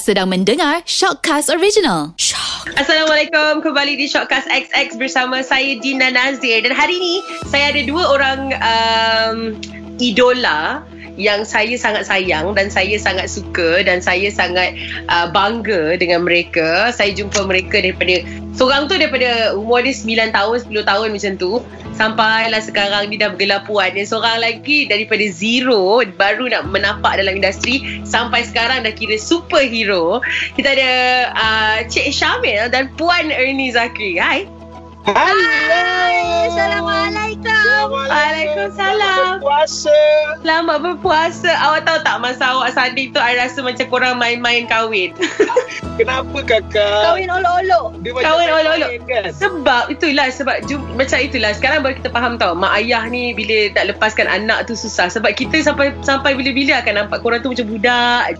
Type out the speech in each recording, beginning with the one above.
Sedang mendengar Shockcast Original. Shock. Assalamualaikum kembali di Shockcast XX bersama saya Dina Nazir dan hari ini saya ada dua orang um, idola yang saya sangat sayang dan saya sangat suka dan saya sangat uh, bangga dengan mereka. Saya jumpa mereka daripada seorang tu daripada umur dia 9 tahun, 10 tahun macam tu sampailah sekarang dia dah bergelar puan dan seorang lagi daripada zero baru nak menapak dalam industri sampai sekarang dah kira superhero. Kita ada uh, Cik Syamil dan Puan Ernie Zakri. Hai. Hai. Assalamualaikum. Waalaikumsalam. Puasa. Selamat berpuasa. Awak tahu tak masa awak sanding tu I rasa macam korang main-main kahwin. Kenapa kakak? Kahwin olok-olok. Kahwin olok-olok. Kan? Sebab itulah sebab jum, macam itulah sekarang baru kita faham tau mak ayah ni bila tak lepaskan anak tu susah sebab kita sampai sampai bila-bila akan nampak korang tu macam budak.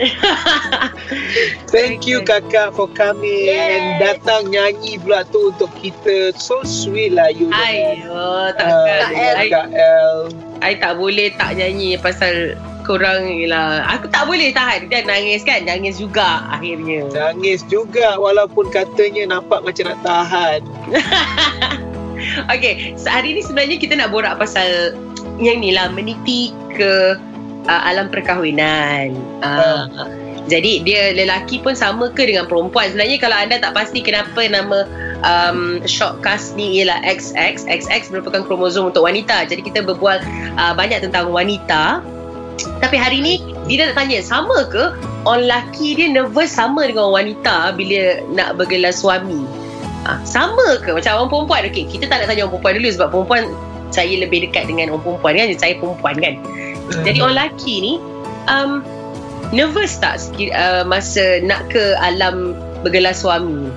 Thank you kakak for coming Yes. and datang nyanyi pula tu untuk kita. So sweet lah you. Ayo, takkan. I, Kak L. I tak boleh tak nyanyi pasal korang lah. Aku tak boleh tahan. Dia nangis kan? Nangis juga akhirnya. Nangis juga walaupun katanya nampak macam nak tahan. Okay, so hari ni sebenarnya kita nak borak pasal yang ni lah, meniti ke uh, alam perkahwinan. Uh, jadi dia lelaki pun sama ke dengan perempuan? Sebenarnya kalau anda tak pasti kenapa nama um, shortcast ni ialah XX, XX merupakan kromosom untuk wanita. Jadi kita berbual uh, banyak tentang wanita. Tapi hari ni dia nak tanya sama ke orang lelaki dia nervous sama dengan orang wanita bila nak bergelar suami? Ah, sama ke macam orang perempuan okey kita tak nak tanya orang perempuan dulu sebab perempuan saya lebih dekat dengan orang perempuan kan saya perempuan kan jadi orang lelaki ni um, nervous tak uh, masa nak ke alam bergelar suami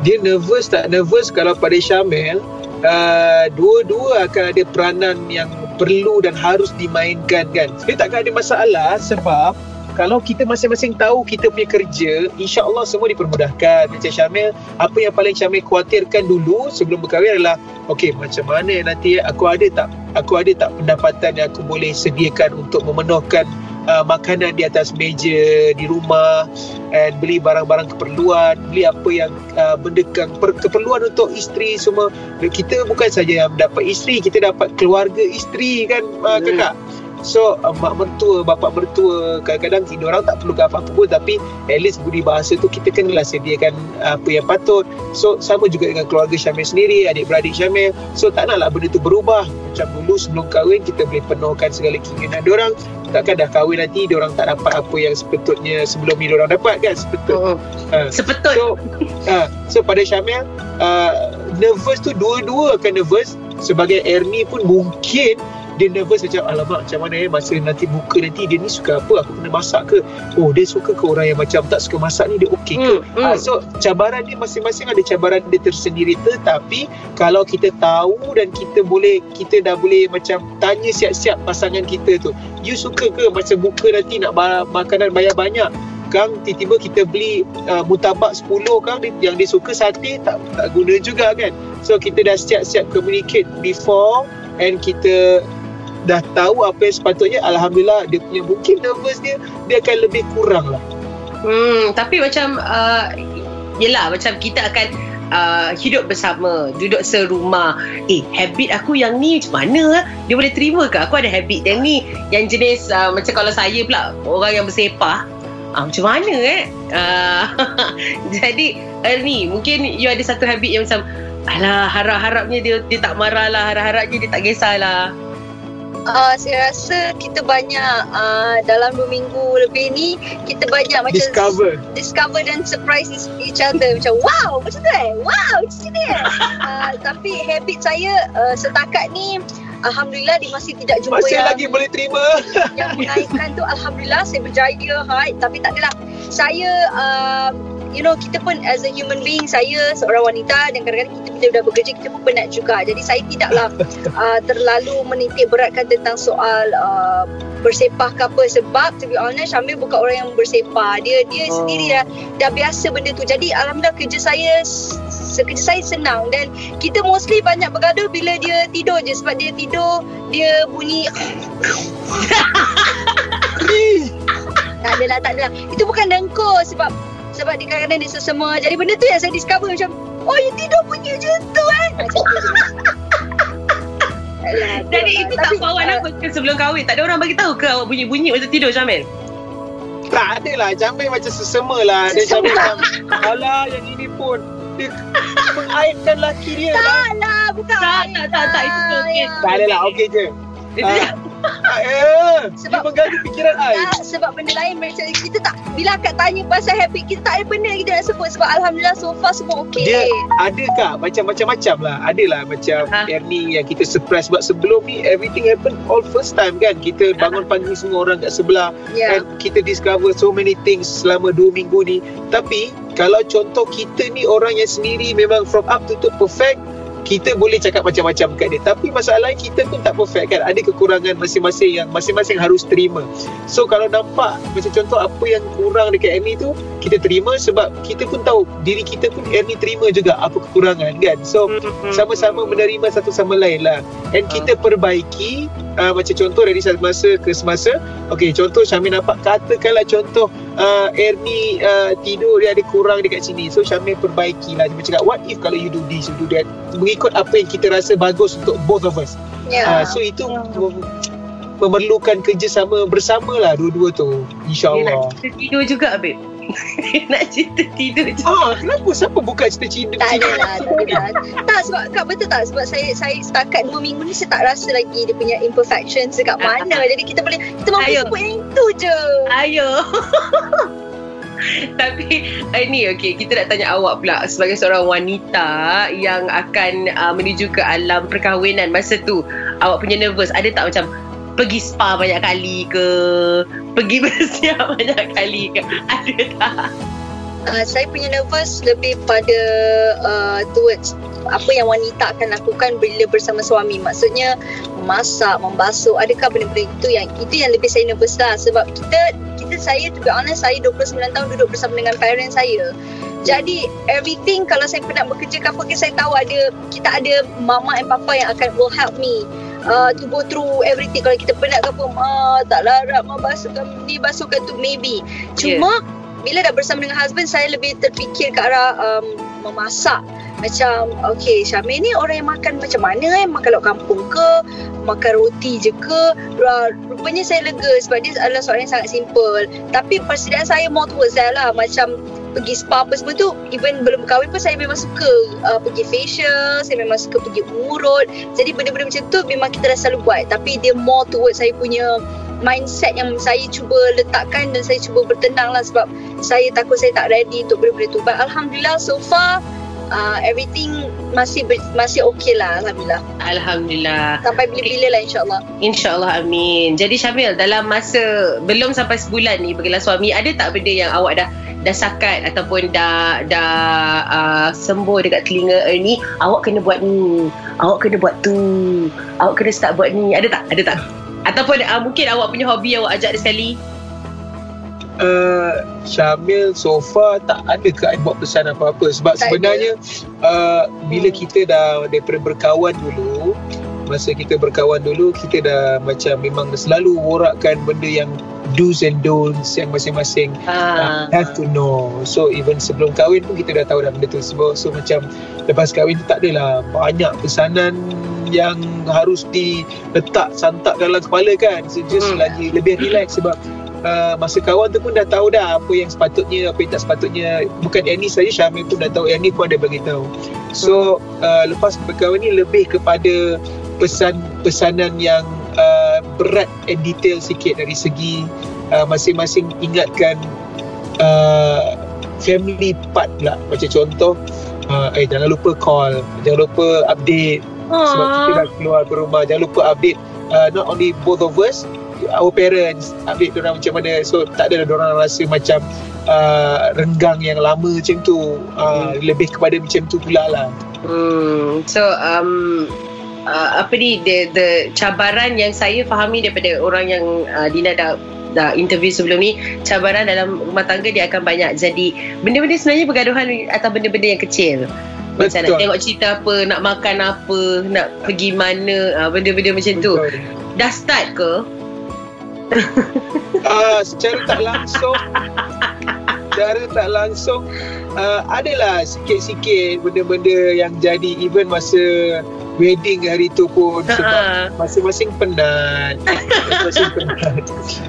Dia nervous tak nervous kalau pada Syamil uh, dua-dua akan ada peranan yang perlu dan harus dimainkan kan. Dia takkan ada masalah sebab kalau kita masing-masing tahu kita punya kerja, insya-Allah semua dipermudahkan. Macam Syamil, apa yang paling Syamil khawatirkan dulu sebelum berkahwin adalah okey, macam mana nanti aku ada tak aku ada tak pendapatan yang aku boleh sediakan untuk memenuhkan uh, makanan di atas meja di rumah and beli barang-barang keperluan, beli apa yang uh, benda yang per, keperluan untuk isteri semua. Kita bukan saja yang dapat isteri, kita dapat keluarga isteri kan uh, Hmm. kakak. So uh, mak mertua, bapa mertua kadang-kadang kita orang tak perlu apa-apa pun tapi at least budi bahasa tu kita kenalah sediakan uh, apa yang patut. So sama juga dengan keluarga Syamil sendiri, adik-beradik Syamil. So tak naklah benda tu berubah. Macam dulu sebelum kahwin kita boleh penuhkan segala keinginan diorang. Takkan dah kahwin nanti diorang tak dapat apa yang sepatutnya sebelum ni diorang dapat kan sepetut. oh, Uh, sepetut So, uh, so pada Syamil, uh, nervous tu dua-dua akan nervous. Sebagai Ernie pun mungkin dia nervous macam alamak macam mana eh? Masa nanti buka nanti dia ni suka apa? Aku kena masak ke? Oh dia suka ke orang yang macam tak suka masak ni dia okey ke? Hmm. Ah, so cabaran dia masing-masing ada cabaran dia tersendiri. Tetapi kalau kita tahu dan kita boleh kita dah boleh macam tanya siap-siap pasangan kita tu you suka ke masa buka nanti nak ba- makanan bayar banyak? Kang tiba-tiba kita beli uh, mutabak 10 Kang yang dia suka sate tak tak guna juga kan? So kita dah siap-siap communicate before and kita dah tahu apa yang sepatutnya Alhamdulillah dia punya mungkin nervous dia dia akan lebih kurang lah Hmm, tapi macam uh, yelah macam kita akan uh, hidup bersama, duduk serumah. Eh, habit aku yang ni macam mana? ah? Dia boleh terima ke? Aku ada habit yang ni, yang jenis uh, macam kalau saya pula orang yang bersepah. Ah, macam mana eh? Uh, jadi Ernie, mungkin you ada satu habit yang macam Alah, harap-harapnya dia dia tak marah lah. Harap-harapnya dia tak kisahlah. Uh, saya rasa kita banyak uh, dalam dua minggu lebih ni kita banyak macam discover. discover dan surprise each other. Macam wow macam tu eh? Wow macam ni eh? Uh, tapi habit saya uh, setakat ni Alhamdulillah dia masih tidak jumpa masih yang, lagi boleh terima. yang mengaitkan tu Alhamdulillah saya berjaya hai. Tapi tak adalah. Saya uh, you know kita pun as a human being saya seorang wanita dan kadang-kadang kita bila dah bekerja kita pun penat juga. Jadi saya tidaklah uh, terlalu menitik beratkan tentang soal uh, bersepah ke apa. Sebab to be honest Syamil bukan orang yang bersepah. Dia dia Oh. sendiri dah dah biasa benda tu. Jadi alhamdulillah kerja saya kerja saya senang. Dan kita mostly banyak bergaduh bila dia tidur je. Sebab dia tidur dia bunyi tak ada adalah tak adalah. Itu bukan dengkur sebab sebab di kadang-kadang dia sesama jadi benda tu yang saya discover macam oh you tidur bunyi macam tu kan macam tu Alah, tu Jadi lah. itu tak Tapi, kawan ah, apa ke sebelum kahwin? Tak ada orang bagi tahu ke awak bunyi-bunyi masa tidur Syamil? Tak ada lah Jamil macam sesama lah Dia Sesama. Jamil macam Alah yang ini pun Dia mengaibkan laki dia lah Tak lah bukan Tak, tak, tak, tak. Itu. Tak ada lah okey je Itu Sebab- mengganggu fikiran I Tak, sebab benda lain macam kita tak bila akak tanya pasal habit kita tak ada benda kita nak sebut sebab alhamdulillah so far semua okey. Dia ada kak macam-macam-macam lah. Ada lah macam Ha. Ernie yang kita surprise. Sebab sebelum ni everything happen all first time kan. Kita bangun pagi semua orang kat sebelah. Ya. and kita discover so many things selama 2 minggu ni. Tapi kalau contoh kita ni orang yang sendiri memang from up to top perfect kita boleh cakap macam-macam kat dia. Tapi masalahnya kita pun tak perfect kan. Ada kekurangan masing-masing yang masing-masing harus terima. So kalau nampak macam contoh apa yang kurang dekat Ernie tu kita terima sebab kita pun tahu diri kita pun Ernie terima juga apa kekurangan kan. So Hmm. sama-sama menerima satu sama lain lah. And kita perbaiki uh, macam contoh dari semasa ke semasa. Okey, contoh Syamil nampak katakanlah contoh uh, Ernie uh, tidur dia ada kurang dekat sini. So Syamil perbaiki lah. Dia cakap, what if kalau you do this, you do that. Mengikut apa yang kita rasa bagus untuk both of us. Ya. Uh, so itu mem- memerlukan kerjasama bersama lah dua-dua tu. InsyaAllah. cerita tidur juga, babe. Nak cerita tidur juga. Ah, kenapa? Siapa buka cerita-cerita? tak ada lah, tak ada lah. Tak sebab kak betul tak sebab saya saya setakat 2 minggu ni saya tak rasa lagi dia punya imperfections dekat mana. Jadi kita boleh kita mampu Ayo. sebut yang itu je. Ayo. Tapi eh, ni okey kita nak tanya awak pula sebagai seorang wanita yang akan uh, menuju ke alam perkahwinan masa tu awak punya nervous ada tak macam pergi spa banyak kali ke pergi bersiap banyak kali ke ada tak Uh, saya punya nervous lebih pada uh, towards apa yang wanita akan lakukan bila bersama suami. Maksudnya masak, membasuh. Adakah benda-benda itu yang itu yang lebih saya nervous lah sebab kita kita saya to be honest saya 29 tahun duduk bersama dengan parents saya. Jadi everything kalau saya penat bekerja ke apa ke saya tahu ada kita ada mama and papa yang akan will help me uh, to go through everything. Kalau kita penat ke apa ma tak larat ma basuhkan ni basuhkan tu maybe. Cuma bila dah bersama dengan husband saya lebih terfikir ke arah um, memasak. Macam okay Syamil ni orang yang makan macam mana eh? Makan lauk kampung ke? Makan roti je ke? Rupanya saya lega sebab dia adalah soalan yang sangat simple. Tapi persediaan saya more towards that lah. Macam pergi spa apa semua tu even belum kahwin pun saya memang suka uh, pergi facial saya memang suka pergi urut. Jadi benda-benda macam tu memang kita dah selalu buat. Tapi dia more towards saya punya mindset yang saya cuba letakkan dan saya cuba bertenang lah sebab saya takut saya tak ready untuk benda-benda tu. But Alhamdulillah so far uh, everything masih ber, masih okey lah Alhamdulillah. Alhamdulillah. Sampai bila-bila lah insyaAllah. InsyaAllah amin. Jadi Syamil dalam masa Belum sampai sebulan ni Bergelar suami Ada tak benda yang awak dah Dah sakat Ataupun dah Dah uh, Sembuh dekat telinga Ernie Awak kena buat ni Awak kena buat tu Awak kena start buat ni Ada tak? Ada tak? Ataupun uh, mungkin awak punya hobi Awak ajak dia sekali uh, Syamil so far tak ada ke I buat pesan apa-apa? Sebab Tak sebenarnya uh, bila kita dah daripada berkawan dulu masa kita berkawan dulu kita dah macam memang selalu worakkan benda yang do's and don'ts yang masing-masing. Uh, have to know. So even sebelum kahwin pun kita dah tahu dah benda tu. So, so macam lepas kahwin tu tak adalah banyak pesanan yang harus diletak santak dalam kepala kan. So just Hmm. lagi lebih relax sebab uh, masa kawan tu pun dah tahu dah apa yang sepatutnya apa yang tak sepatutnya. Bukan Annie saja Syamil pun dah tahu Annie pun ada bagi tahu so uh, lepas berkahwin ni lebih kepada pesan-pesanan yang uh, berat and detail sikit dari segi uh, masing-masing ingatkan uh, family part pula. Macam contoh uh, eh jangan lupa call jangan lupa update. Sebab kita dah keluar ke rumah jangan lupa update uh, not only both of us our parents update orang macam mana. So tak ada orang rasa macam uh, renggang yang lama macam tu. Uh, lebih kepada macam tu pula lah. Hmm, so um, uh, apa ni the the cabaran yang saya fahami daripada orang yang uh, Dina dah dah interview sebelum ni cabaran dalam rumah tangga dia akan banyak. Jadi benda-benda sebenarnya bergaduhan atas benda-benda yang kecil. Macam nak Betul. tengok cerita apa nak makan apa nak pergi mana uh, benda-benda macam tu. Betul. dah start ke uh, secara tak langsung secara tak langsung uh, adalah sikit-sikit benda-benda yang jadi even masa wedding hari tu pun Ha. sebab masing-masing penat. Masing-masing penat.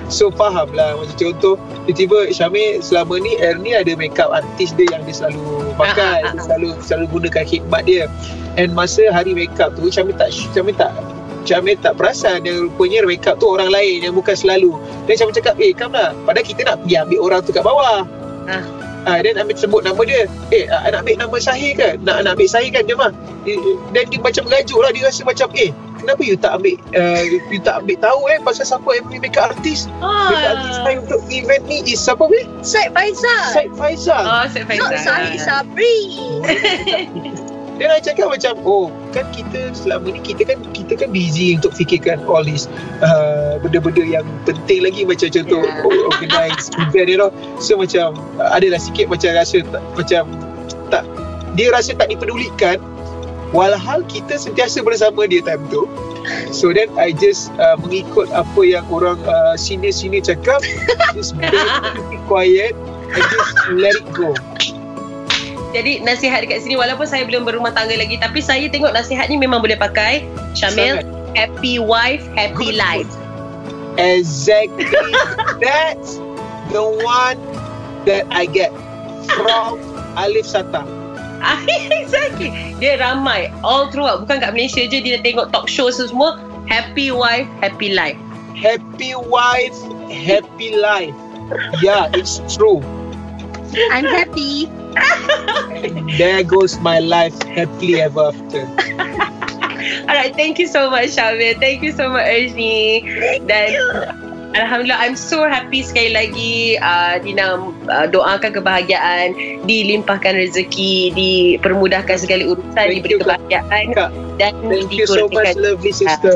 So faham lah macam contoh tiba-tiba Syamil selama ni Ernie ada makeup artist dia yang dia selalu pakai dia selalu selalu gunakan khidmat dia. And masa hari makeup tu Syamil tak Syamil tak Syamil tak perasan yang rupanya makeup tu orang lain yang bukan selalu dan Syamil cakap eh come lah padahal kita nak pergi ambil orang tu kat bawah Ah. Ah, dan ambil sebut nama dia Eh ah, nak ambil nama Sahih kan Nak nak ambil Sahih kan dia mah Eh, eh, Dan dia macam merajuk lah Dia rasa macam Eh kenapa you tak ambil uh, You tak ambil tahu eh Pasal siapa yang punya makeup artist Makeup artist Ah. untuk event ni Is siapa weh Syed Faizal. Syed Faizal Oh, Syed Not Faizal. Syed Sabri. Dia nak cakap macam Oh kan kita selama ni Kita kan kita kan busy untuk fikirkan All this uh, Benda-benda yang penting lagi Macam contoh Yeah. yeah. Organize event you know So macam uh, Adalah sikit macam rasa tak, Macam tak Dia rasa tak dipedulikan Walhal kita sentiasa bersama dia time tu So then I just uh, mengikut apa yang orang uh, senior-senior cakap Just be quiet and just let it go Jadi nasihat dekat sini walaupun saya belum berumah tangga lagi tapi saya tengok nasihat ni memang boleh pakai. Syamil, Sangat. happy wife, happy Good, life. Exactly. That's the one that I get from Alif Sata. exactly. Dia ramai all throughout bukan kat Malaysia je dia tengok talk show semua happy wife, happy life. Happy wife, happy life. Yeah, it's true. I'm happy. There goes my life happily ever after. Alright, thank you so much Syamil. Thank you so much Ernie. Dan Alhamdulillah I'm so happy sekali lagi uh, Dina uh, doakan kebahagiaan Dilimpahkan rezeki Dipermudahkan segala urusan Thank Diberi you, kebahagiaan Kak, Dan Thank you so much, lovely sister.